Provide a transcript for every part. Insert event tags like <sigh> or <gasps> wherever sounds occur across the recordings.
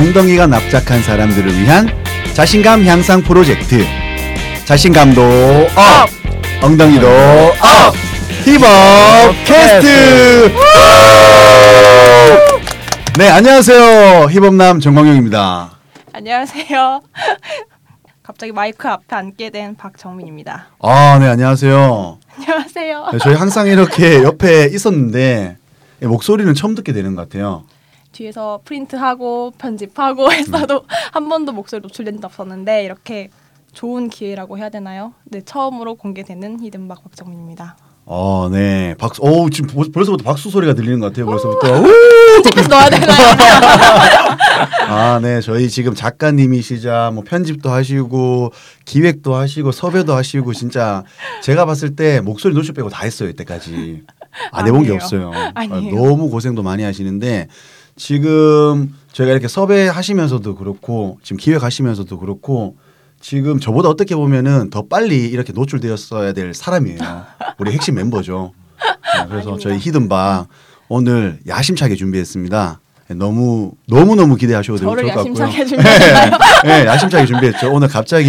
엉덩이가 납작한 사람들을 위한 자신감 향상 프로젝트. 자신감도 up! 엉덩이도 up! 힙업 캐스트! 네 안녕하세요. 힙업남 정광용입니다. 안녕하세요. <laughs> 갑자기 마이크 앞에 앉게 된 박정민입니다. 아 네 안녕하세요. 안녕하세요. 네, 저희 항상 이렇게 옆에 있었는데 목소리는 처음 듣게 되는 것 같아요 뒤에서 프린트하고 편집하고 <laughs> 했어도 한 번도 목소리 노출된 적 없었는데 이렇게 좋은 기회라고 해야 되나요? 네, 처음으로 공개되는 히든박 박정민입니다. 어, 네. 박수. 오, 지금 벌- 벌써부터 박수 소리가 들리는 것 같아요. 벌써부터. 우! 편집해서 넣어야 되나요? <laughs> 아, 네. 저희 지금 작가님이시자 뭐 편집도 하시고 기획도 하시고 섭외도 하시고 진짜 제가 봤을 때 목소리 노출 빼고 다 했어요, 이때까지. 안 해본 게 아니에요. 없어요. 아, 아니에요. 너무 고생도 많이 하시는데 지금 저희가 이렇게 섭외하시면서도 그렇고 지금 기획하시면서도 그렇고 지금 저보다 어떻게 보면은 더 빨리 이렇게 노출되었어야 될 사람이에요. 우리 핵심 멤버죠. 네, 그래서 아닙니다. 저희 히든바 오늘 야심차게 준비했습니다. 네, 너무 너무 너무 기대하셔도 좋을 것 같고요. 야심차게 준비했나요? 네, 야심차게 준비했죠. 오늘 갑자기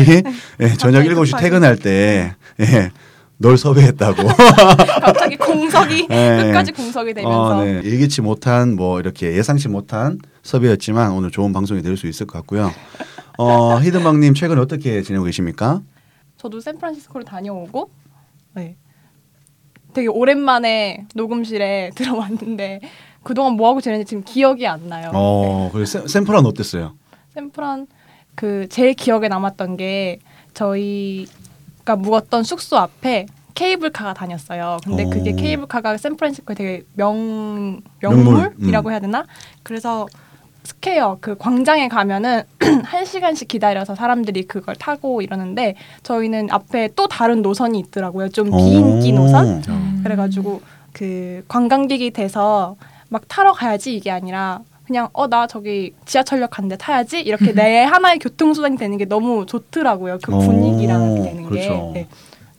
예, <laughs> 저녁 갑자기 7시 급하게. 퇴근할 때 예, 널 섭외했다고. <laughs> 갑자기 <laughs> 공석이 네. 끝까지 공석이 되면서 어, 네. 예기치 못한 뭐 이렇게 예상치 못한 섭외였지만 오늘 좋은 방송이 될 수 있을 것 같고요. 어, 히든방님 최근 어떻게 지내고 계십니까? 저도 샌프란시스코를 다녀오고 네. 되게 오랜만에 녹음실에 <laughs> 들어왔는데 그동안 뭐 하고 지냈는지 지금 기억이 안 나요. 어, 그래 샌- 샌프란은 어땠어요? 샌프란 그 제일 기억에 남았던 게 저희 가 묵었던 숙소 앞에 케이블카가 다녔어요. 근데 오. 그게 케이블카가 샌프란시스코의 되게 명 명물, 명물이라고 음. 해야 되나? 그래서 스퀘어 그 광장에 가면은 <clears throat> 한 시간씩 기다려서 사람들이 그걸 타고 이러는데 저희는 앞에 또 다른 노선이 있더라고요. 좀 비인기 오. 노선. 음. 그래가지고 그 관광객이 돼서 막 타러 가야지 이게 아니라 그냥 어 나 저기 지하철역 간데 타야지 이렇게 내 하나의 교통수단이 되는 게 너무 좋더라고요 그 오, 분위기랑 되는 그렇죠. 게 네.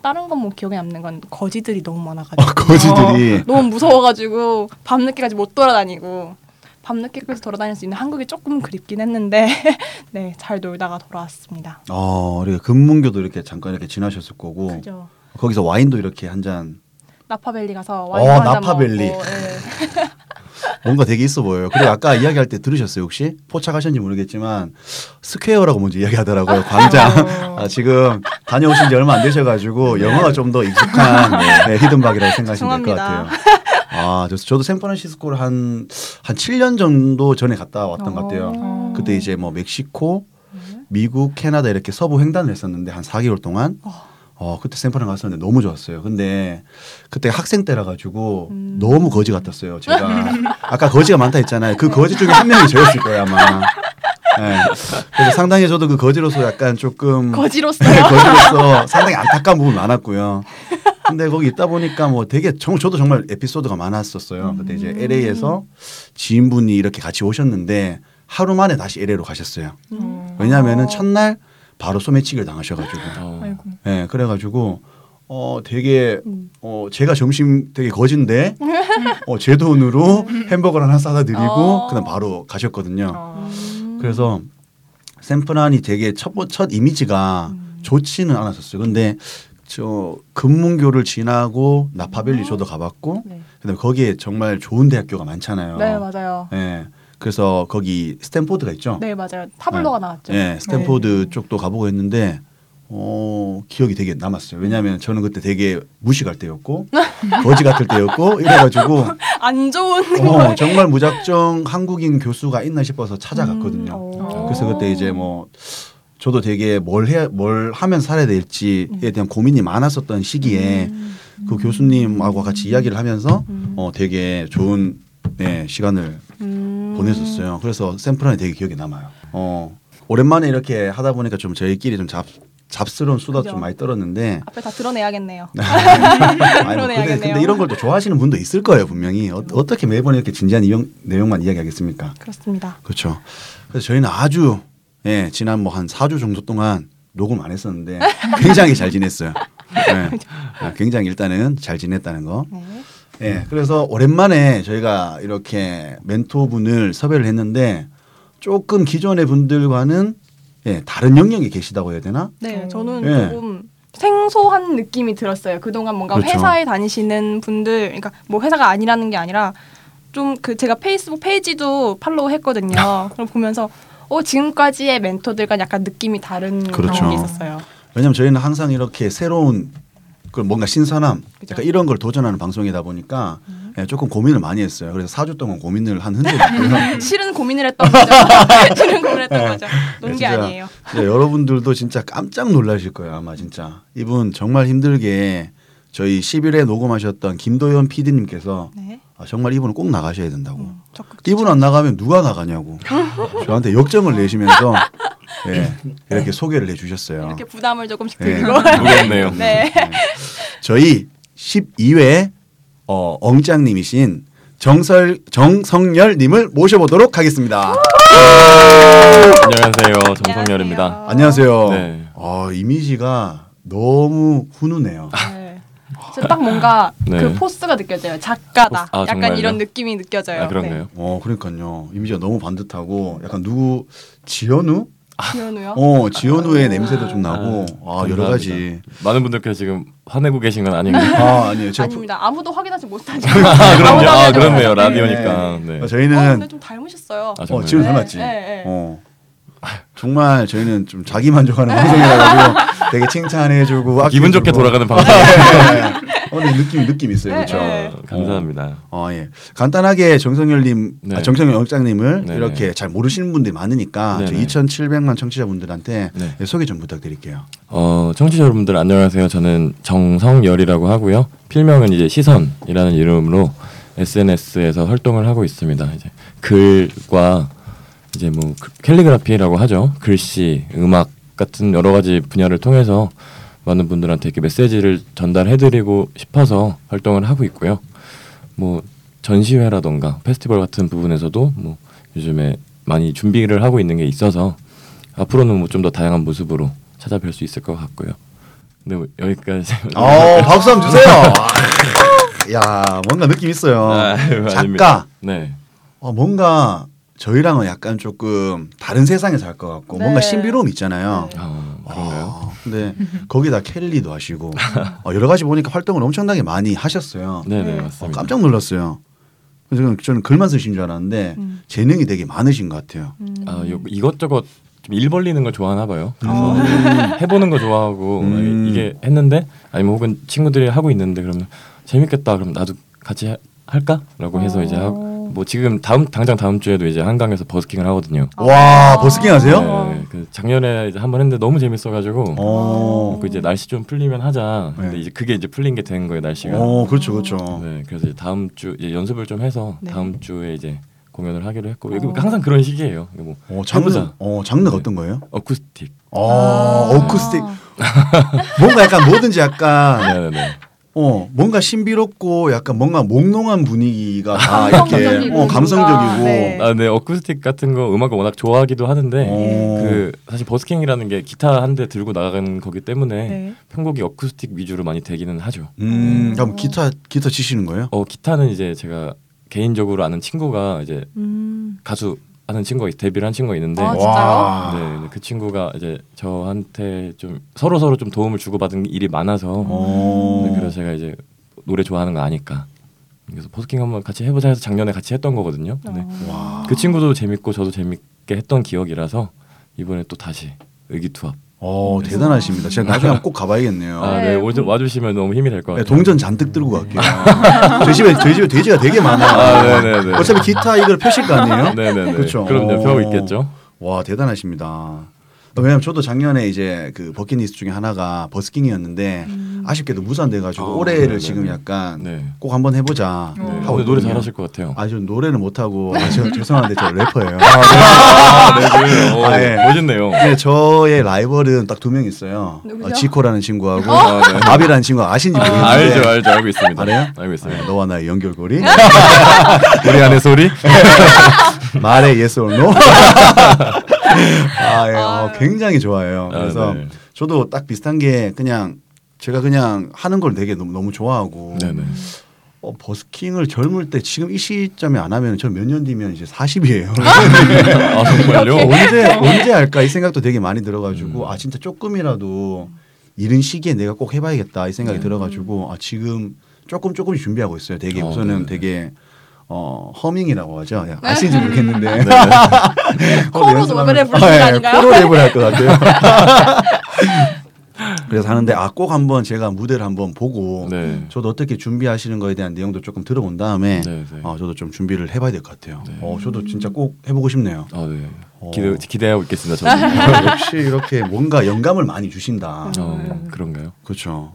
다른 건 뭐 기억에 남는 건 거지들이 너무 많아가지고 아, 거지들이 너무 무서워가지고 밤늦게까지 못 돌아다니고 밤늦게까지 돌아다닐 수 있는 한국이 조금 그립긴 했는데 <laughs> 네잘 놀다가 돌아왔습니다. 어, 우리가 금문교도 이렇게 잠깐 이렇게 지나셨을 거고 그죠. 거기서 와인도 이렇게 한 잔 나파밸리 가서 어, 와인 한잔 나파밸리. 먹고 네. <laughs> 뭔가 되게 있어 보여요. 그리고 아까 이야기할 때 들으셨어요 혹시? 포착하셨는지 모르겠지만 square라고 먼저 이야기하더라고요. 광장. 아, 지금 다녀오신 지 얼마 안 되셔가지고 영어가 좀 더 익숙한 네, 히든박이라고 생각하시면 될 것. 같아요. 아, 저- 저도 샌프란시스코를 한, 한 7년 정도 전에 갔다 왔던 것 같아요. 어. 그때 이제 뭐 멕시코, 미국, 캐나다 이렇게 서부 횡단을 했었는데 한 4개월 동안 어, 그때 샌프란 갔었는데 너무 좋았어요. 근데 그때 학생 때라 가지고 음. 너무 거지 같았어요. 제가 <laughs> 아까 거지가 많다 했잖아요. 그 거지 중에 한 명이 저였을 거예요 아마. 네. 그래서 상당히 저도 그 거지로서 약간 조금 거지로서요. 네, 거지로서 상당히 안타까운 부분이 많았고요. 근데 거기 있다 보니까 뭐 되게 정, 저도 정말 에피소드가 많았었어요. 그때 이제 LA에서 지인분이 이렇게 같이 오셨는데 하루 만에 다시 LA로 가셨어요. 음. 왜냐하면은 첫날 바로 소매치기를 당하셔가지고. 아이고. 예, 그래가지고 어 되게 음. 어 제가 점심 되게 거진데 어 제 돈으로 햄버거를 하나 싸다 드리고 어. 그다음 바로 가셨거든요. 음. 그래서 샌프란이 되게 첫, 번- 첫 이미지가 음. 좋지는 않았었어요. 근데 저 금문교를 지나고 나파밸리 저도 가봤고 네. 그다음에 거기에 정말 좋은 대학교가 많잖아요. 네 맞아요. 예. 그래서 거기 스탠포드가 있죠. 네 맞아요. 타블로가 나왔죠. 예, 스탠포드 네. 쪽도 가보고 했는데 어, 기억이 되게 남았어요. 왜냐하면 저는 그때 되게 무식할 때였고 <laughs> 거지 같을 때였고 이래가지고 <laughs> 안 좋은 어, 정말 무작정 한국인 교수가 있나 싶어서 찾아갔거든요. 음, 어. 그래서 그때 이제 뭐 저도 되게 뭘 해, 뭘 하면 살아야 될지에 대한 고민이 많았었던 시기에 그 교수님하고 같이 이야기를 하면서 어, 되게 좋은 네, 시간을 음. 보냈었어요. 그래서 샘플란이 되게 기억에 남아요. 어, 오랜만에 이렇게 하다 보니까 좀 저희끼리 좀 잡, 잡스러운 수다 그죠. 좀 많이 떨었는데 앞에 다 드러내야겠네요. <laughs> 아니, 뭐 <laughs> 근데, 드러내야겠네요. 근데 이런 걸 또 좋아하시는 분도 있을 거예요 분명히 어, 어떻게 매번 이렇게 진지한 이용, 내용만 이야기하겠습니까? 그렇습니다. 그렇죠. 그래서 저희는 아주 예, 지난 뭐 한 4주 정도 동안 녹음 안 했었는데 <laughs> 굉장히 잘 지냈어요. 예, 아, 굉장히 일단은 잘 지냈다는 거. 네. 예, 그래서 오랜만에 저희가 이렇게 멘토분을 섭외를 했는데 조금 기존의 분들과는 예, 다른 영역에 계시다고 해야 되나? 네, 어. 저는 예. 조금 생소한 느낌이 들었어요. 그동안 뭔가 그렇죠. 회사에 다니시는 분들, 그러니까 뭐 회사가 아니라는 게 아니라 좀 그 제가 페이스북 페이지도 팔로우 했거든요. 그럼 보면서 어 지금까지의 멘토들과 약간 느낌이 다른 그렇죠. 그런 게 있었어요. 왜냐면 저희는 항상 이렇게 새로운 그 뭔가 신선함, 그죠. 약간 이런 걸 도전하는 방송이다 보니까 예, 조금 고민을 많이 했어요. 그래서 4주 동안 고민을 한 흔적이 <laughs> 있고요. 실은 고민을 했던 거죠. <laughs> 실은 고민을 했던 거죠. 논게 네, 진짜. 아니에요. 네, 여러분들도 진짜 깜짝 놀라실 거예요 아마 진짜 이분 정말 힘들게 저희 10일에 녹음하셨던 김도현 PD님께서 네. 아, 정말 이분은 꼭 나가셔야 된다고 음, 이분 안 나가면 누가 나가냐고 <laughs> 저한테 역정을 내시면서 네, 이렇게 소개를 해주셨어요 이렇게 부담을 조금씩 <laughs> 네. 드리고 무겁네요. 네. 저희 12회 어, 엉짱님이신 정설 정성열님을 모셔보도록 하겠습니다 안녕하세요. 정성열입니다. 안녕하세요 네. 어, 이미지가 너무 훈훈해요 네. 딱 뭔가 네. 그 포스가 느껴져요. 작가다. 포스- 아, 약간 정말요? 이런 느낌이 느껴져요. 아 그런가요? 어, 그러니까요. 이미지가 너무 반듯하고 약간 누구 지현우? 네. 지현우요? 어, 지현우의 아. 냄새도 좀 나고 아, 여러 감사합니다. 가지. 많은 분들께서 지금 화내고 계신 건 아닌가요? 아, 아니에요. 제가 아닙니다. 아무도 확인하지 못하죠. 아 그럼요. 아 확인하지 그렇네요. 라디오니까. 네. 어, 어, 저희는 근데 좀 닮으셨어요. 아 어, 정말. 지금 네, 닮았지. 네, 네. 어. 정말 저희는 좀 자기 만족하는 방송이라 가지고 <laughs> 되게 칭찬해주고 기분 좋게. 돌아가는 방송. 네. <laughs> 어, 근데 느낌 느낌 있어요, 네, 그렇죠? 네. 어, 감사합니다. 어, 예. 간단하게 정성열님, 네. 아, 정성열 영장님을 네, 이렇게 네. 잘 모르시는 분들이 많으니까 네, 저 네. 2,700만 청취자분들한테 네. 예, 소개 좀 부탁드릴게요. 어, 청취자 여러분들 안녕하세요. 저는 정성열이라고 하고요. 필명은 이제 시선이라는 이름으로 SNS에서 활동을 하고 있습니다. 이제 글과 이제 뭐 그- 캘리그라피라고 하죠. 글씨, 음악 같은 여러 가지 분야를 통해서 많은 분들한테 이렇게 메시지를 전달해드리고 싶어서 활동을 하고 있고요. 뭐 전시회라던가 페스티벌 같은 부분에서도 뭐 요즘에 많이 준비를 하고 있는 게 있어서 앞으로는 뭐 좀 더 다양한 모습으로 찾아뵐 수 있을 것 같고요. 네, 뭐 여기까지. 어, 박수 한번 주세요. 아, 야, 뭔가 느낌 있어요. 아유, 작가. 네. 어, 뭔가 저희랑은 약간 조금 다른 세상에 살 것 같고 네. 뭔가 신비로움 있잖아요. 네. 아, 그런가요? 아, 근데 거기다 켈리도 하시고 <laughs> 어, 여러 가지 보니까 활동을 엄청나게 많이 하셨어요. 네, 네, 네. 어, 맞습니다. 깜짝 놀랐어요. 그래서 저는- 저는 글만 쓰신 줄 알았는데 음. 재능이 되게 많으신 것 같아요. 음. 아, 요, 이것저것 좀일 벌리는 걸 좋아하나 봐요. 그래서 어. 해보는 거 좋아하고 <laughs> 음. 이게 했는데 아니면 혹은 친구들이 하고 있는데 그러면 재밌겠다. 그럼 나도 같이 하- 할까?라고 해서 이제 하고 어. 뭐 지금 다음 당장 다음 주에도 이제 한강에서 버스킹을 하거든요. 와, 아. 버스킹 하세요? 네, 그 작년에 이제 한 번 했는데 너무 재밌어가지고 어. 그 이제 날씨 좀 풀리면 하자. 근데 네. 이제 그게 이제 풀린 게 된 거예요 날씨가. 어, 그렇죠, 그렇죠. 네, 그래서 이제 다음 주 이제 연습을 좀 해서 네. 다음 주에 이제 공연을 하기로 했고 여기 어. 항상 그런 시기예요. 이거 뭐 어, 장르, 해보자. 어, 장르가 네. 어떤 거예요? 어쿠스틱. 어, 아. 어쿠스틱. <laughs> 뭔가 약간 뭐든지 약간 네네네. 어 뭔가 신비롭고 약간 뭔가 몽롱한 분위기가 다 감성적이고 이렇게 어, 뭔가, 감성적이고 네. 아, 네 어쿠스틱 같은 거 음악을 워낙 좋아하기도 하는데 어. 그 사실 버스킹이라는 게 기타 한 대 들고 나가는 거기 때문에 네. 편곡이 어쿠스틱 위주로 많이 되기는 하죠. 음, 그럼 어. 기타 기타 치시는 거예요? 어 기타는 이제 제가 개인적으로 아는 친구가 이제 음. 가수 하는 친구가 있- 데뷔를 한 친구가 있는데 아, 진짜요? 네, 네, 그 친구가 이제 저한테 좀 서로 서로 좀 도움을 주고받은 일이 많아서 어. 네, 그래서 제가 이제 노래 좋아하는 거 아니까 그래서 버스킹 한번 같이 해보자 해서 작년에 같이 했던 거거든요. 근데 어. 와. 그 친구도 재밌고 저도 재밌게 했던 기억이라서 이번에 또 다시 의기투합. 어 대단하십니다. 제가 나중에 한번 꼭 가봐야겠네요. 아, 네. 네, 오주, 와주시면 너무 힘이 될것 네, 같아요. 동전 잔뜩 들고 갈게요. <laughs> 저희 집에 저희 집에 돼지가 되게 많아요. 아, 네네네. 어차피 기타 이걸 펴실 거 아니에요? 네네네. 그렇죠. 그럼요, 어. 펴고 있겠죠. 와 대단하십니다. 왜냐면 저도 작년에 이제 그 버킷리스트 중에 하나가 버스킹이었는데 음. 아쉽게도 무산돼가지고 아, 올해를 네네네. 지금 약간 네. 꼭 한번 해보자 네. 어. 하고 오늘 노래. 잘하실 것 같아요. 아, 저 노래는 못하고 아, 저, <laughs> 죄송한데 저 래퍼예요. 아, 네, 그래요. 아, 예. 멋있네요. 근데 저의 라이벌은 딱 두 명 있어요. 누구죠? 어, 지코라는 친구하고 아, 네. 아비라는 친구가 아신지 모르겠는데 알죠, 알죠, 알고 있습니다. 알아요? 알고 네, 있습니다. 너와 나의 연결고리 <laughs> 우리 안의 소리. <laughs> 말의 yes or no 아, 예. 어, 굉장히 좋아해요. 아, 그래서 네. 저도 딱 비슷한 게 그냥 제가 그냥 하는 걸 되게 너무, 너무 좋아하고 네네. 어, 버스킹을 젊을 때 지금 이 시점에 안 하면 저 몇 년 뒤면 이제 40이에요. <laughs> 아 정말요? <laughs> 언제 언제 할까 이 생각도 되게 많이 들어가지고 음. 아 진짜 조금이라도 이른 시기에 내가 꼭 해봐야겠다 이 생각이 네. 들어가지고 아 지금 조금 조금씩 준비하고 있어요. 되게 어, 우선은 네네. 되게 어 허밍이라고 하죠. 야, 아시는지 모르겠는데 <laughs> 코로 노래를 부르는 거 아, 예? 코로 랩을 할 것 같아요. 그래서 하는데 아 꼭 한번 제가 무대를 한번 보고 네. 저도 어떻게 준비하시는 거에 대한 내용도 조금 들어본 다음에 네, 네. 어, 저도 좀 준비를 해봐야 될 것 같아요. 네. 어, 저도 진짜 꼭 해보고 싶네요. 아 네. 어. 기대 기대하고 있겠습니다. 저는. 역시 이렇게 뭔가 영감을 많이 주신다. 어, 그런가요? 그렇죠.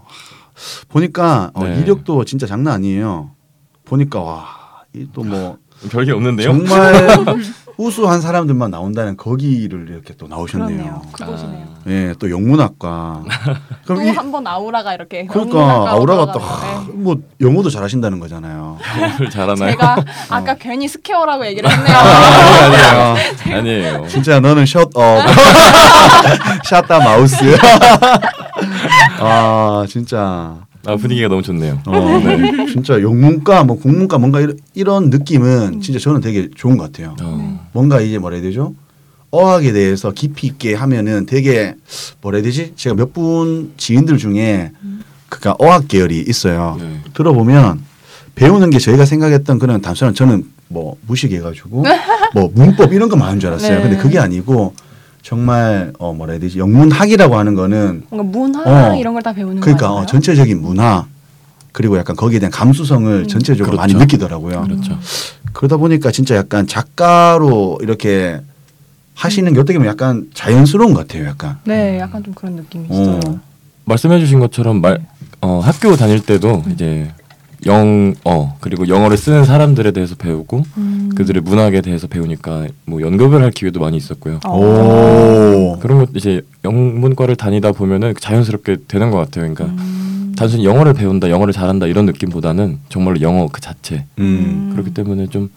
보니까 어, 네. 이력도 진짜 장난 아니에요. 보니까 와이 또뭐 별게 없는데요? 정말 <laughs> 우수한 사람들만 나온다는 거기를 이렇게 또 나오셨네요. 그곳이네요. 아, 예, 또 영문학과. <laughs> 또 그럼 이한 번 아우라가 이렇게 그러니까 영문학과로 아우라가 또 들어가서, 뭐 영어도 잘하신다는 거잖아요. <laughs> 영어를 네. 잘하나요? 제가 아까 괜히 square라고 얘기를 <laughs> 했네요. 아, 아니에요. 진짜 너는 shut up shut the mouth. 아 진짜 아 분위기가 너무 좋네요. 어, 네. 진짜 영문과 뭐 국문과 뭔가 이런, 이런 느낌은 진짜 저는 되게 좋은 것 같아요. 어. 뭔가 이제 뭐라 해야 되죠? 어학에 대해서 깊이 있게 하면은 되게 뭐라 해야 되지? 제가 몇 분 지인들 중에 그니까 어학 계열이 있어요. 네. 들어보면 배우는 게 저희가 생각했던 그런 단순한 저는 뭐 무식해가지고 <laughs> 뭐 문법 이런 거 많은 줄 알았어요. 네. 근데 그게 아니고 정말 어 뭐라 해야 되지? 영문학이라고 하는 거는 뭔가 문화 어. 이런 걸 다 배우는 그러니까. 어, 전체적인 문화 그리고 약간 거기에 대한 감수성을 음. 전체적으로 그렇죠. 많이 느끼더라고요. 그렇죠. 그러다 보니까 진짜 약간 작가로 이렇게 하시는 게 어떻게 보면 약간 자연스러운 것 같아요. 약간. 네, 약간 좀 그런 느낌이 있어요. 어. 말씀해주신 것처럼 말 어, 학교 다닐 때도 이제 영어 그리고 영어를 쓰는 사람들에 대해서 배우고 음. 그들의 문학에 대해서 배우니까 뭐 연극을 할 기회도 많이 있었고요. 어. 오. 그런 것 이제 영문과를 다니다 보면은 자연스럽게 되는 것 같아요. 그러니까 음. 단순히 영어를 배운다, 영어를 잘한다 이런 느낌보다는 정말로 영어 그 자체. 음. 그렇기 때문에 좀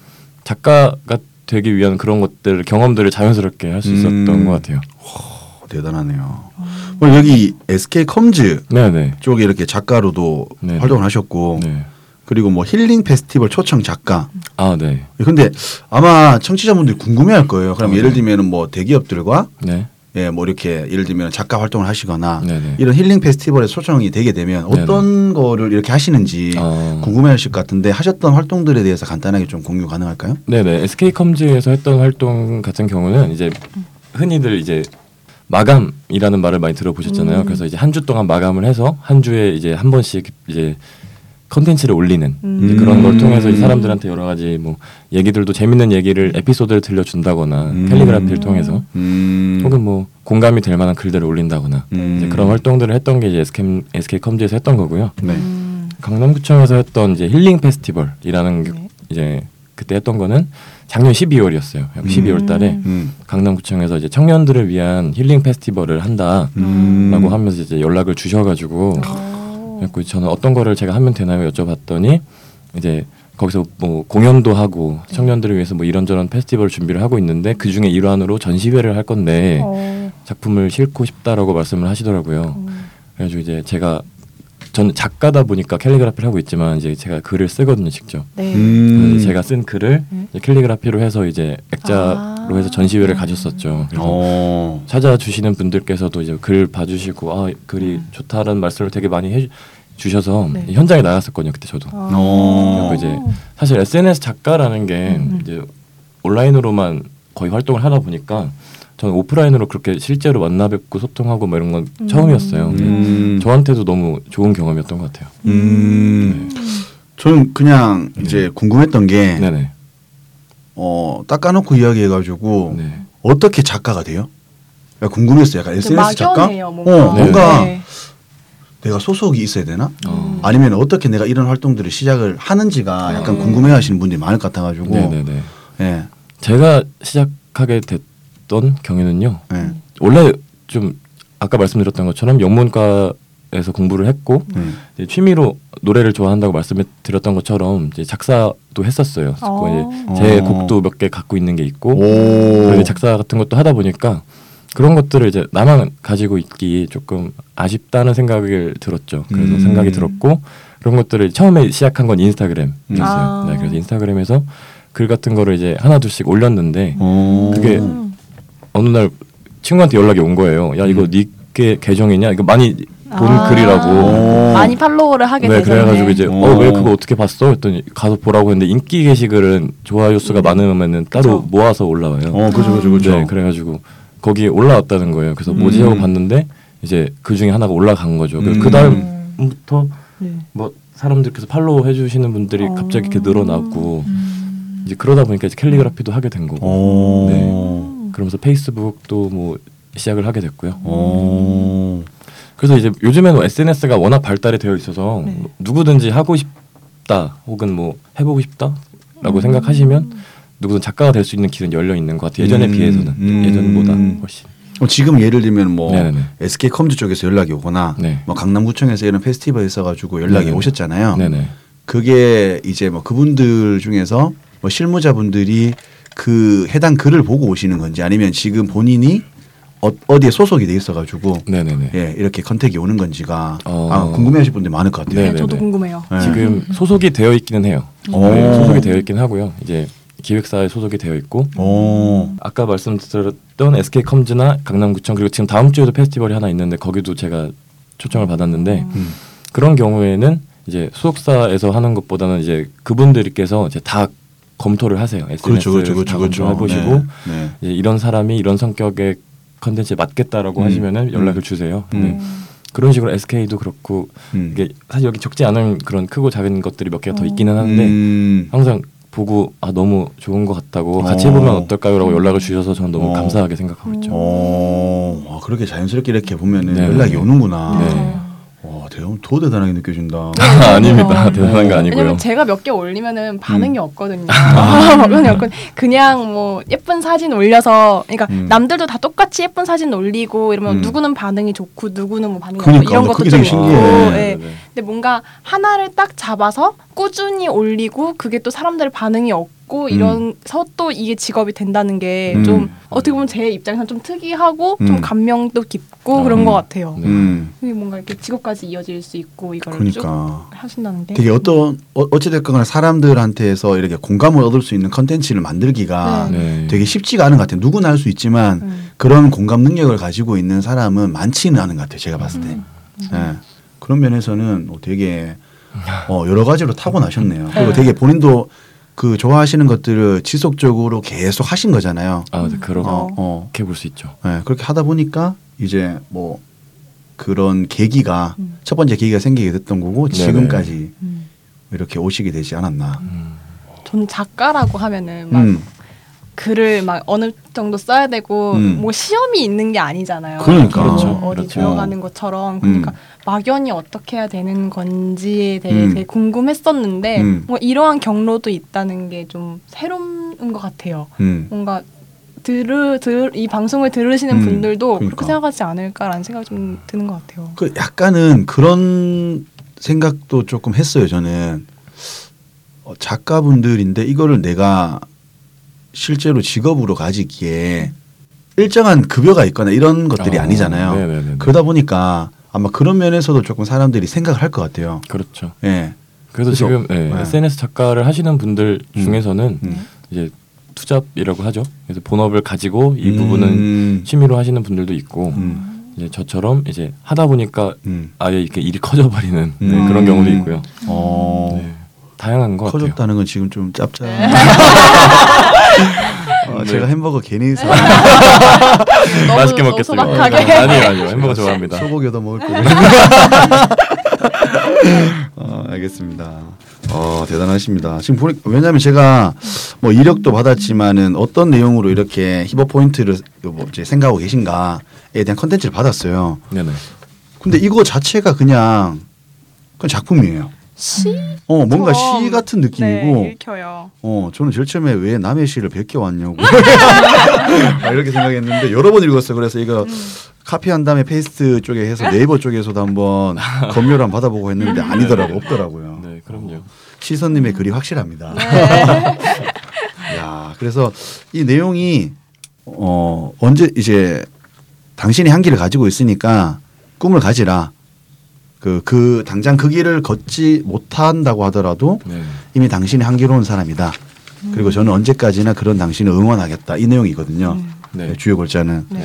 작가가 되기 위한 그런 것들 경험들을 자연스럽게 할 수 있었던 음. 것 같아요. 대단하네요. 오늘 여기 SK 컴즈 네네. 쪽에 이렇게 작가로도 네네. 활동을 하셨고 네. 그리고 뭐 힐링 페스티벌 초청 작가. 아 네. 근데 아마 청취자분들이 궁금해할 거예요. 그럼 어, 예를 네. 들면은 뭐 대기업들과 네. 예, 뭐 이렇게 예를 들면 작가 활동을 하시거나 네네. 이런 힐링 페스티벌에 초청이 되게 되면 어떤 거를 이렇게 하시는지 어. 궁금해하실 것 같은데 하셨던 활동들에 대해서 간단하게 좀 공유 가능할까요? 네네. SK 컴즈에서 했던 활동 같은 경우는 이제 흔히들 이제 마감이라는 말을 많이 들어보셨잖아요. 음. 그래서 이제 한 주 동안 마감을 해서 한 주에 이제 한 번씩 이제 컨텐츠를 올리는 음. 그런 걸 음. 통해서 이제 사람들한테 여러 가지 뭐 얘기들도 재밌는 얘기를 에피소드를 들려준다거나 음. 캘리그라피를 통해서 음. 혹은 뭐 공감이 될 만한 글들을 올린다거나 음. 이제 그런 활동들을 했던 게 이제 SK, SK 컴즈에서 했던 거고요. 네. 음. 강남구청에서 했던 이제 힐링 페스티벌이라는 게 네. 이제 그때 했던 거는 작년 12월이었어요. 음. 12월 달에 음. 강남구청에서 이제 청년들을 위한 힐링 페스티벌을 한다라고 음. 하면서 이제 연락을 주셔가지고 어. 그래서 저는 어떤 거를 제가 하면 되나요 여쭤봤더니 이제 거기서 뭐 공연도 하고 네. 청년들을 위해서 뭐 이런저런 페스티벌 준비를 하고 있는데 그 중에 일환으로 전시회를 할 건데 어. 작품을 싣고 싶다라고 말씀을 하시더라고요. 음. 그래가지고 이제 제가 저는 작가다 보니까 캘리그라피를 하고 있지만 이제 제가 글을 쓰거든요 직접. 네. 음. 제가 쓴 글을 음. 캘리그라피로 해서 이제 액자 로 아. 해서 전시회를 가졌었죠. 그래서 어. 찾아주시는 분들께서도 이제 글 봐주시고 아 글이 음. 좋다라는 말씀을 되게 많이 해 주셔서 네. 현장에 나갔었거든요 그때 저도. 어. 그리고 이제 사실 SNS 작가라는 게 음. 이제 온라인으로만 거의 활동을 하다 보니까 저는 오프라인으로 그렇게 실제로 만나 뵙고 소통하고 뭐 이런 건 음. 처음이었어요. 음. 저한테도 너무 좋은 경험이었던 것 같아요. 음. 저는 그냥 이제 궁금했던 게 네네. 어, 닦아놓고 이야기해가지고 네. 어떻게 작가가 돼요? 약간 궁금했어요. 약간 좀 SNS 작가? 막연해요, 뭔가. 어, 네. 뭔가 네. 내가 소속이 있어야 되나? 어. 아니면 어떻게 내가 이런 활동들을 시작을 하는지가 약간 음. 궁금해하시는 분들이 많을 것 같아가지고. 네네네. 예. 제가 시작하게 됐던 경우는요. 예. 원래 좀 아까 말씀드렸던 것처럼 영문과 에서 공부를 했고 음. 취미로 노래를 좋아한다고 말씀드렸던 것처럼 이제 작사도 했었어요. 어. 그리고 이제 제 어. 곡도 몇 개 갖고 있는 게 있고 오. 그리고 작사 같은 것도 하다 보니까 그런 것들을 이제 나만 가지고 있기 조금 아쉽다는 생각을 들었죠. 그래서 음. 생각이 들었고 그런 것들을 처음에 시작한 건 인스타그램이었어요. 아. 네, 그래서 인스타그램에서 글 같은 거를 이제 하나 둘씩 올렸는데 어. 그게 음. 어느 날 친구한테 연락이 온 거예요. 야 이거 음. 니게 계정이냐? 이거 많이 본 아. 글이라고. 오. 많이 팔로우를 하게 네, 되셨네. 그래가지고 이제 오. 어왜 그거 어떻게 봤어? 했더니 가서 보라고 했는데 인기 게시글은 좋아요 수가 음. 많으면은 따로 그쵸. 모아서 올라와요. 어, 그죠, 그죠, 그죠. 네, 그래가지고 거기에 올라왔다는 거예요. 그래서 뭐지 음. 하고 봤는데 이제 그 중에 하나가 올라간 거죠. 그래서 음. 그 다음부터 네. 뭐 사람들께서 팔로우 해주시는 분들이 어. 갑자기 이렇게 늘어나고 음. 이제 그러다 보니까 이제 캘리그라피도 하게 된 거고. 어. 네. 그러면서 페이스북도 뭐 시작을 하게 됐고요. 어. 그래서 이제 요즘에는 SNS가 워낙 발달이 되어 있어서 네. 누구든지 하고 싶다 혹은 뭐 해보고 싶다라고 음. 생각하시면 누구든 작가가 될 수 있는 길은 열려 있는 것 같아요. 예전에 음. 비해서는 음. 예전보다 훨씬. 어, 지금 예를 들면 뭐 네네네. SK 컴즈 쪽에서 연락이 오거나 네. 뭐 강남구청에서 이런 페스티벌 있어가지고 연락이 네네. 오셨잖아요. 네네. 그게 이제 뭐 그분들 중에서 뭐 실무자분들이 그 해당 글을 보고 오시는 건지 아니면 지금 본인이 어, 어디에 소속이 돼 있어가지고 네네네. 예 이렇게 contact이 오는 건지가 어. 아, 궁금해하실 분들 많을 것 같아요. 네, 네네네. 저도 궁금해요. 네. 지금 소속이 되어 있기는 해요. 오. 네, 소속이 되어 있긴 하고요. 이제 기획사에 소속이 되어 있고 오. 아까 말씀드렸던 SK 컴즈나 강남구청 그리고 지금 다음 주에도 페스티벌이 하나 있는데 거기도 제가 초청을 받았는데 음. 그런 경우에는 이제 소속사에서 하는 것보다는 이제 그분들께서 이제 다 검토를 하세요. SNS 그렇죠, 그렇죠, 그렇죠, 다 그렇죠. 검토해보시고 네. 네. 이제 이런 사람이 이런 성격의 컨텐츠에 맞겠다라고 음. 하시면은 연락을 음. 주세요. 음. 네. 그런 식으로 SK도 그렇고 음. 이게 사실 여기 적지 않은 그런 크고 작은 것들이 몇 개가 더 있기는 하는데 음. 항상 보고 아 너무 좋은 것 같다고 같이 어. 해보면 어떨까요라고 연락을 주셔서 저는 너무 어. 감사하게 생각하고 있죠. 어, 아, 그렇게 자연스럽게 이렇게 보면은 네. 연락이 오는구나. 네. 와, 대형 더 대단하게 느껴진다. <laughs> 아, 아닙니다. 어. 대단한 거 아니고요. 왜냐면 제가 몇 개 올리면은 반응이 음. 없거든요. 아. <laughs> 반응이 없고 그냥 뭐 예쁜 사진 올려서 그러니까 음. 남들도 다 똑같이 예쁜 사진 올리고 이러면 음. 누구는 반응이 좋고 누구는 뭐 반응이 그러니까, 이런 나 것도 그게 좀 있고. 신기해. 예. 네, 네. 근데 뭔가 하나를 딱 잡아서 꾸준히 올리고 그게 또 사람들 반응이 없고 이런서 또 이게 직업이 된다는 게 음. 좀 어떻게 보면 제 입장에서는 좀 특이하고 음. 좀 감명도 깊고 아, 그런 음. 것 같아요. 네. 음. 이게 뭔가 이렇게 직업까지 이어질 수 있고 이걸 쭉 그러니까 하신다는 게 되게 어떤 어, 어찌됐건 사람들한테서 이렇게 공감을 얻을 수 있는 컨텐츠를 만들기가 네. 네. 되게 쉽지가 않은 것 같아요. 누구나 할 수 있지만 음. 그런 공감 능력을 가지고 있는 사람은 많지는 않은 것 같아요. 제가 봤을 때. 음. 예. 그런 면에서는 어, 되게 <laughs> 어, 여러 가지로 타고나셨네요. 그리고 네. 되게 본인도 그 좋아하시는 것들을 지속적으로 계속 하신 거잖아요. 아, 네, 그렇게 어, 어. 볼수 있죠. 예, 그렇게 하다 보니까 이제 뭐 그런 계기가 음. 첫 번째 계기가 생기게 됐던 거고 네네. 지금까지 음. 이렇게 오시게 되지 않았나. 음. 전 작가라고 하면은 막 음. 글을 막 어느 정도 써야 되고 음. 뭐 시험이 있는 게 아니잖아요. 그러니까. 뭐 그렇죠. 어디 그렇죠. 들어가는 것처럼 그러니까 음. 막연히 어떻게 해야 되는 건지에 대해 음. 되게 궁금했었는데 음. 뭐 이러한 경로도 있다는 게 좀 새로운 것 같아요. 음. 뭔가 들으 들, 이 방송을 들으시는 음. 분들도 그러니까. 그렇게 생각하지 않을까라는 생각이 좀 드는 것 같아요. 그 약간은 그런 생각도 조금 했어요. 저는 어, 작가분들인데 이거를 내가 실제로 직업으로 가지기에 일정한 급여가 있거나 이런 것들이 어, 아니잖아요. 네네네. 그러다 보니까 아마 그런 면에서도 조금 사람들이 생각을 할 것 같아요. 그렇죠. 예. 그래서, 그래서- 지금 예, 네. SNS 작가를 하시는 분들 음. 중에서는 음. 이제 투잡이라고 하죠. 그래서 본업을 가지고 이 음. 부분은 취미로 하시는 분들도 있고 음. 이제 저처럼 이제 하다 보니까 음. 아예 이렇게 일이 <laughs> 커져버리는 네, 음. 그런 경우도 있고요. 어. 네, 다양한 것 같아요. 커졌다는 건 지금 좀 짭짤. 네. <laughs> 어, 제가 햄버거 괜히 사. 맛있게 먹겠습니다. 소박하게. 아니요, 아니요. 햄버거 좋아합니다. 소고기 얻어 먹을 거고. <laughs> 어, 알겠습니다. 어, 대단하십니다. 지금 보니 왜냐하면 제가 뭐 이력도 받았지만은 어떤 내용으로 이렇게 힙업 포인트를 뭐 이제 생각하고 계신가에 대한 컨텐츠를 받았어요. 네네. 근데 이거 자체가 그냥 그냥 작품이에요. 시 어, 뭔가 처럼, 시 같은 느낌이고. 네, 읽혀요. 어, 저는 제일 처음에 왜 남의 시를 베껴 왔냐고. <laughs> 아, 이렇게 생각했는데 여러 번 읽었어요. 그래서 이거 음. 카피한 다음에 paste 쪽에 해서 <laughs> 네이버 쪽에서도 한번 검열을 한번 받아보고 했는데 아니더라고 없더라고요. 네, 그럼요. 시선님의 글이 확실합니다. 네. <laughs> 야, 그래서 이 내용이 어 언제 이제 당신이 향기를 가지고 있으니까 꿈을 가지라. 그, 그 당장 그 길을 걷지 못한다고 하더라도 네. 이미 당신이 향기로운 사람이다. 그리고 저는 언제까지나 그런 당신을 응원하겠다. 이 내용이거든요. 네. 주요 글자는. 네.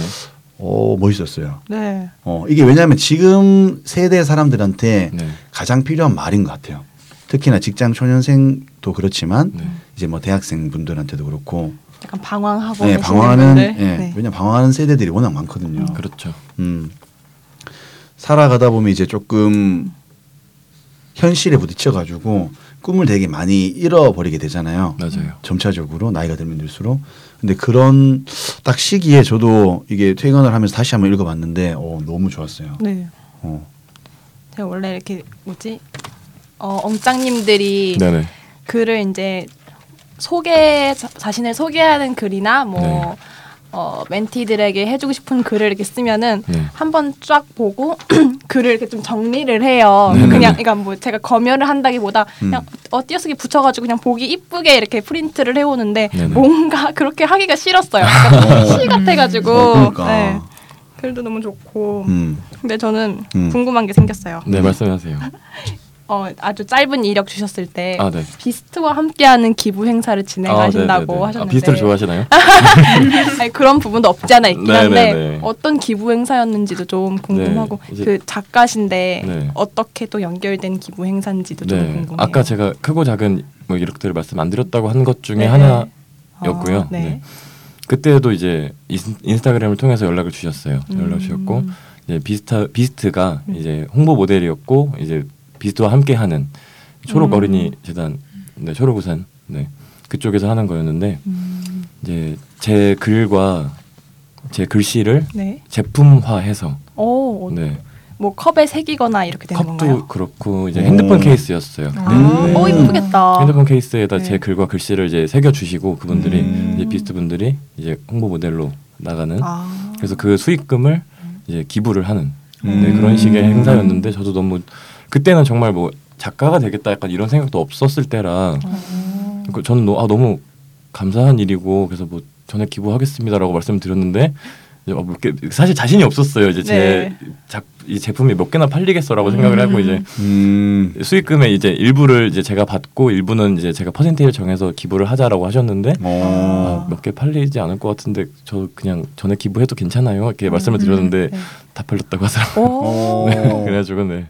오, 멋있었어요. 네. 어, 이게 왜냐하면 지금 세대 사람들한테 네. 가장 필요한 말인 것 같아요. 특히나 직장 초년생도 그렇지만 네. 이제 뭐 대학생 분들한테도 그렇고 약간 방황하고 네, 방황하는. 예, 네. 왜냐 면 방황하는 세대들이 워낙 많거든요. 그렇죠. 음. 살아가다 보면 이제 조금 현실에 부딪혀 가지고 꿈을 되게 많이 잃어버리게 되잖아요. 맞아요. 점차적으로 나이가 들면 들수록 근데 그런 딱 시기에 저도 이게 퇴근을 하면서 다시 한번 읽어봤는데 어, 너무 좋았어요. 네. 어. 제가 원래 이렇게 뭐지? 어, 엉짱님들이 네네. 글을 이제 소개 자, 자신을 소개하는 글이나 뭐 네. 어, 멘티들에게 해주고 싶은 글을 이렇게 쓰면은 네. 한번 쫙 보고 <clears throat> 글을 이렇게 좀 정리를 해요. 네네네. 그냥 그러니까 뭐 제가 검열을 한다기보다 음. 그냥 어 띄어쓰기 붙여가지고 그냥 보기 이쁘게 이렇게 프린트를 해오는데 네네. 뭔가 <laughs> 그렇게 하기가 싫었어요. 약간 시 같아가지고 어, 그러니까. 네. 글도 너무 좋고 음. 근데 저는 음. 궁금한 게 생겼어요. 네 말씀하세요. <laughs> 어, 아주 짧은 이력 주셨을 때 아 네. 비스트와 함께하는 기부 행사를 진행하신다고 아, 네네네. 하셨는데 아, 비스트를 좋아하시나요? <laughs> 아니, 그런 부분도 없지 않아 있긴 한데 네네네. 어떤 기부 행사였는지도 좀 궁금하고 네, 이제- 그 작가신데 네. 어떻게 또 연결된 기부 행사인지도 좀 네. 궁금해요. 아까 제가 크고 작은 뭐 이력들을 말씀 안 드렸다고 한 것 중에 네. 하나였고요. 아, 네. 네. 그때도 이제 인스- 인스타그램을 통해서 연락을 주셨어요. 연락 음. 주셨고 이제 비스타 비스트가 이제 홍보 모델이었고 이제 비스트와 함께하는 초록 음. 어린이 재단 네 초록우산 네 그쪽에서 하는 거였는데 음, 이제 제 글과 제 글씨를 네. 제품화해서 오, 네 뭐 컵에 새기거나 이렇게 되는 컵도 건가요? 그렇고 이제 오. 핸드폰 케이스였어요. 아, 네. 오 이쁘겠다. 핸드폰 케이스에다 네. 제 글과 글씨를 이제 새겨 주시고 그분들이 음. 이제 비스트 분들이 이제 홍보 모델로 나가는 아. 그래서 그 수익금을 이제 기부를 하는 음. 네, 그런 식의 행사였는데 저도 너무 그때는 정말 뭐 작가가 되겠다 약간 이런 생각도 없었을 때라 어. 그 저는 너, 아, 너무 감사한 일이고 그래서 뭐 전에 기부하겠습니다라고 말씀드렸는데 이제 어, 몇 개- 사실 자신이 없었어요 이제 네. 제이 제품이 몇 개나 팔리겠어라고 생각을 하고 이제 음. 수익금의 이제 일부를 이제 제가 받고 일부는 이제 제가 퍼센테이를 정해서 기부를 하자라고 하셨는데 어. 아, 몇개 팔리지 않을 것 같은데 저 그냥 전에 기부해도 괜찮아요 이렇게 말씀을 드렸는데 네. 다 팔렸다고 하더라고요. 오. 어. <laughs> 그래가지고 네 야.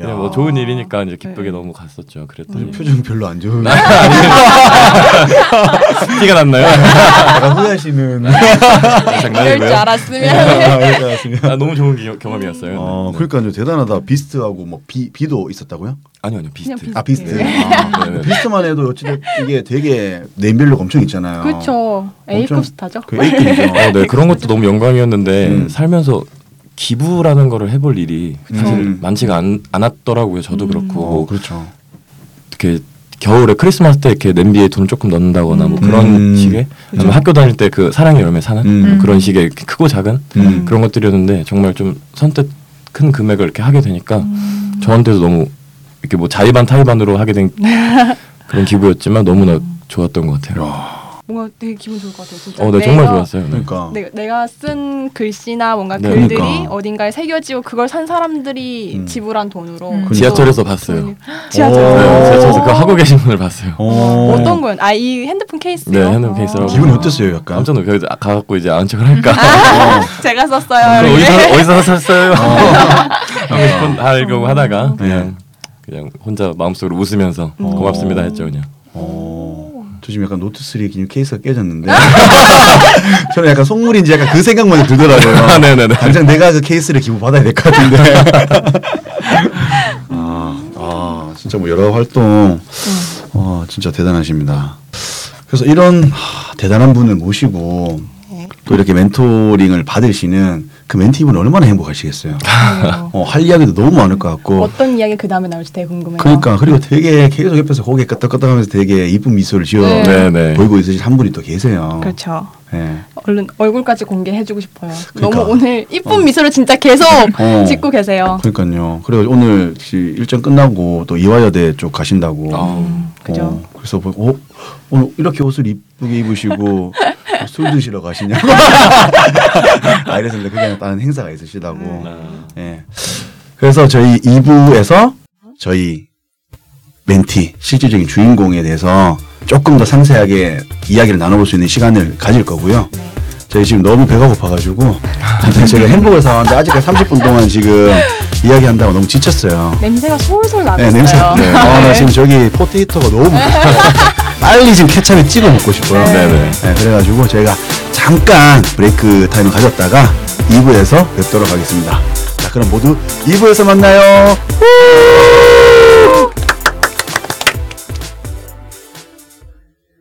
그냥 뭐 좋은 일이니까 이제 기쁘게 네. 너무 갔었죠. 그랬더니 표정 별로 안 좋은. <laughs> 티가 났나요? 약간 후회하시는. <laughs> 이럴 줄 장난이고요. 알았으면 아, 너무 좋은 기, 경험이었어요. 어, 네. 그러니까 되다하다 비스트하고 뭐 비, 비도 있었다고요? 아니요 아니요 비스트. 그냥 아 비스트. 네. 아, 네, 네. 비스트만 해도 어찌됐 이게 되게 네임밸류가 엄청 있잖아요. 그렇죠. A급 스타죠. 그 A급이죠. 어, 네 그런 것도 너무 영광이었는데 음. 살면서 기부라는 거를 해볼 일이 사실 음. 많지가 않, 않았더라고요. 저도 음. 그렇고 어, 그렇죠. 이렇게 겨울에 크리스마스 때 이렇게 냄비에 돈 조금 넣는다거나 뭐 그런 음. 식의 아니면 학교 다닐 때 그 사랑의 열매 사는 음. 뭐 그런 식의 크고 작은 음. 그런 것들이었는데 정말 좀 선뜻 큰 금액을 이렇게 하게 되니까 음. 저한테도 너무 이렇게 뭐 자의반 타의반으로 하게 된 <laughs> 그런 기부였지만 너무나 좋았던 것 같아요. 야, 뭔가 되게 기분 좋을 것 같아요. 진짜. 어, 네 정말 내가- 좋았어요. 네. 그러니까. 내가, 내가 쓴 글씨나 뭔가 네, 글들이 그러니까. 어딘가에 새겨지고 그걸 산 사람들이 음. 지불한 돈으로 음. 또 지하철에서 봤어요. <gasps> 지하철에서 오. 네, 지하철에서 그거 하고 계신 분을 봤어요. 어. 어떤 거요? 아 이 핸드폰 케이스요? 네, 핸드폰 케이스라고. 기분이 어땠어요, 약간? 깜짝 서 가갖고 이제 아는 척을 할까. <laughs> 제가 썼어요. 이렇게. 어디서 <laughs> 어디서 샀어요? <laughs> 하고 싶은 하려고 하다가 그냥 그냥 혼자 마음속으로 웃으면서 음. 고맙습니다 했죠 그냥. 어. 저 지금 약간 노트 3 기능 케이스가 깨졌는데 <laughs> 저는 약간 속물인지 약간 그 생각만 들더라고요. 아, 네네네. 당장 내가 그 케이스를 기부 받아야 될 것 같은데. <laughs> 아, 아, 진짜 뭐 여러 활동, 어, 진짜 대단하십니다. 그래서 이런 하, 대단한 분을 모시고 네. 또 이렇게 멘토링을 받으시는 그 멘티분은 얼마나 행복하시겠어요. 그래요. 어, 할 이야기도 너무 많을 것 같고. 어떤 이야기 그 다음에 나올지 되게 궁금해요. 그러니까 그리고 되게 계속 옆에서 고개 끄덕끄덕하면서 되게 이쁜 미소를 지어 네. 네, 네. 보이고 있으신 한 분이 또 계세요. 그렇죠. 예. 얼른 얼굴까지 공개해주고 싶어요. 그러니까. 너무 오늘 이쁜 미소를 진짜 계속 어. 짓고 계세요. 그러니까요. 그리고 오늘 시- 일정 끝나고 또 이화여대 쪽 가신다고. 아. 음, 그죠. 어, 그래서 뭐, 어? 오늘 이렇게 옷을 이쁘게 입으시고 <laughs> 술 드시러 가시냐고. <laughs> 아, 이랬는데 그게 다른 행사가 있으시다고. 음. 아. 예. 그래서 저희 2부에서 저희 멘티 실질적인 주인공에 대해서 조금 더 상세하게 이야기를 나눠볼 수 있는 시간을 가질 거고요. 저희 지금 너무 배가 고파가지고 제가 햄버거 사왔는데 아직까지 30분 동안 지금 이야기한다고 너무 지쳤어요. 냄새가 솔솔 나고 네, 냄새. 네. 아, 나 지금 저기 potato가 너무. <laughs> 빨리 지금 케찹에 찍어 먹고 싶어요. 네, 네. 네, 그래가지고 저희가 잠깐 브레이크 타임을 가졌다가 2부에서 뵙도록 하겠습니다. 자, 그럼 모두 2부에서 만나요. 후!